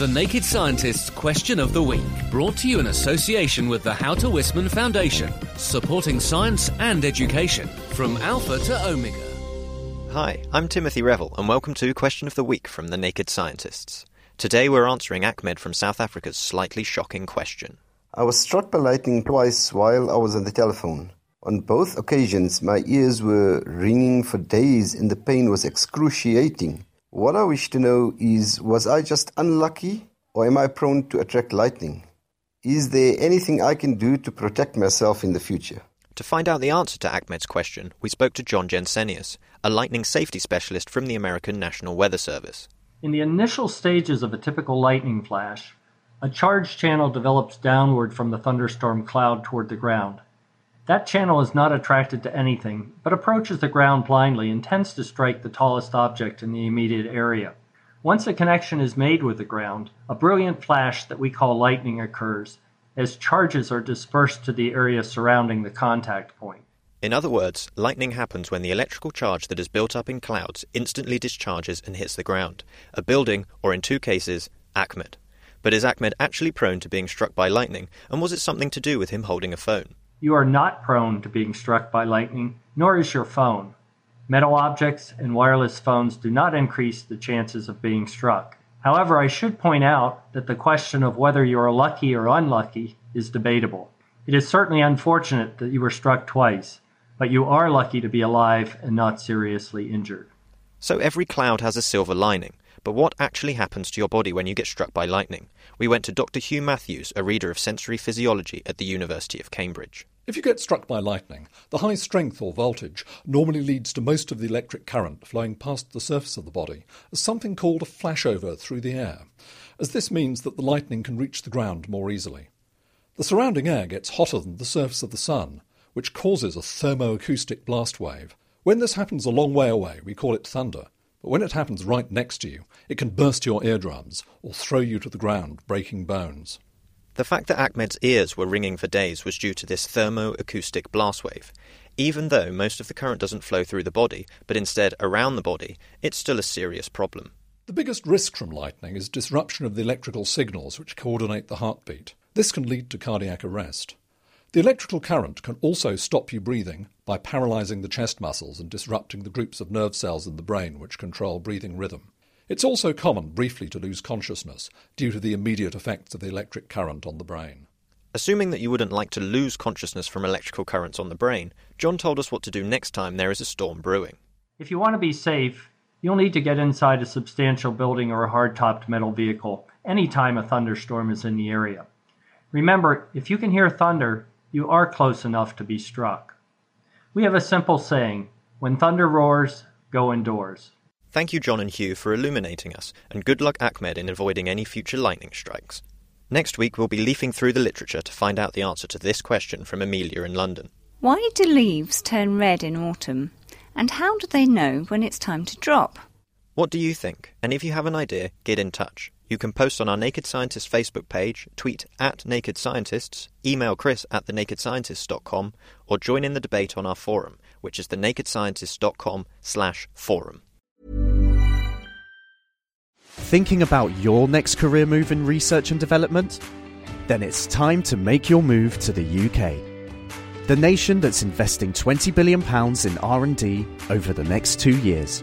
The Naked Scientist's Question of the Week, brought to you in association with the How to Wisman Foundation, supporting science and education from Alpha to Omega. Hi, I'm Timothy Revell, and welcome to Question of the Week from the Naked Scientists. Today we're answering Ahmed from South Africa's slightly shocking question. I was struck by lightning twice while I was on the telephone. On both occasions, my ears were ringing for days and the pain was excruciating. What I wish to know is was I just unlucky or am I prone to attract lightning? Is there anything I can do to protect myself in the future? To find out the answer to Ahmed's question, we spoke to John Jensenius, a lightning safety specialist from the American National Weather Service. In the initial stages of a typical lightning flash, a charge channel develops downward from the thunderstorm cloud toward the ground. That channel is not attracted to anything, but approaches the ground blindly and tends to strike the tallest object in the immediate area. Once a connection is made with the ground, a brilliant flash that we call lightning occurs, as charges are dispersed to the area surrounding the contact point. In other words, lightning happens when the electrical charge that is built up in clouds instantly discharges and hits the ground, a building, or in two cases, Ahmed. But is Ahmed actually prone to being struck by lightning, and was it something to do with him holding a phone? You are not prone to being struck by lightning, nor is your phone. Metal objects and wireless phones do not increase the chances of being struck. However, I should point out that the question of whether you are lucky or unlucky is debatable. It is certainly unfortunate that you were struck twice, but you are lucky to be alive and not seriously injured. So every cloud has a silver lining. But what actually happens to your body when you get struck by lightning? We went to Dr. Hugh Matthews, a reader of sensory physiology at the University of Cambridge. If you get struck by lightning, the high strength or voltage normally leads to most of the electric current flowing past the surface of the body as something called a flashover through the air, as this means that the lightning can reach the ground more easily. The surrounding air gets hotter than the surface of the sun, which causes a thermoacoustic blast wave. When this happens a long way away, we call it thunder, but when it happens right next to you, it can burst your eardrums or throw you to the ground, breaking bones. The fact that Ahmed's ears were ringing for days was due to this thermoacoustic blast wave. Even though most of the current doesn't flow through the body, but instead around the body, it's still a serious problem. The biggest risk from lightning is disruption of the electrical signals which coordinate the heartbeat. This can lead to cardiac arrest. The electrical current can also stop you breathing by paralyzing the chest muscles and disrupting the groups of nerve cells in the brain which control breathing rhythm. It's also common briefly to lose consciousness due to the immediate effects of the electric current on the brain. Assuming that you wouldn't like to lose consciousness from electrical currents on the brain, John told us what to do next time there is a storm brewing. If you want to be safe, you'll need to get inside a substantial building or a hard topped metal vehicle anytime a thunderstorm is in the area. Remember, if you can hear thunder, you are close enough to be struck. We have a simple saying when thunder roars, go indoors. Thank you, John and Hugh, for illuminating us, and good luck, Ahmed, in avoiding any future lightning strikes. Next week, we'll be leafing through the literature to find out the answer to this question from Amelia in London. Why do leaves turn red in autumn? And how do they know when it's time to drop? What do you think? And if you have an idea, get in touch. You can post on our Naked Scientists Facebook page, tweet at Naked Scientists, email Chris at thenakedscientists.com, or join in the debate on our forum, which is thenakedscientists.com slash forum. Thinking about your next career move in research and development? Then it's time to make your move to the UK. The nation that's investing 20 billion pounds in R&D over the next 2 years.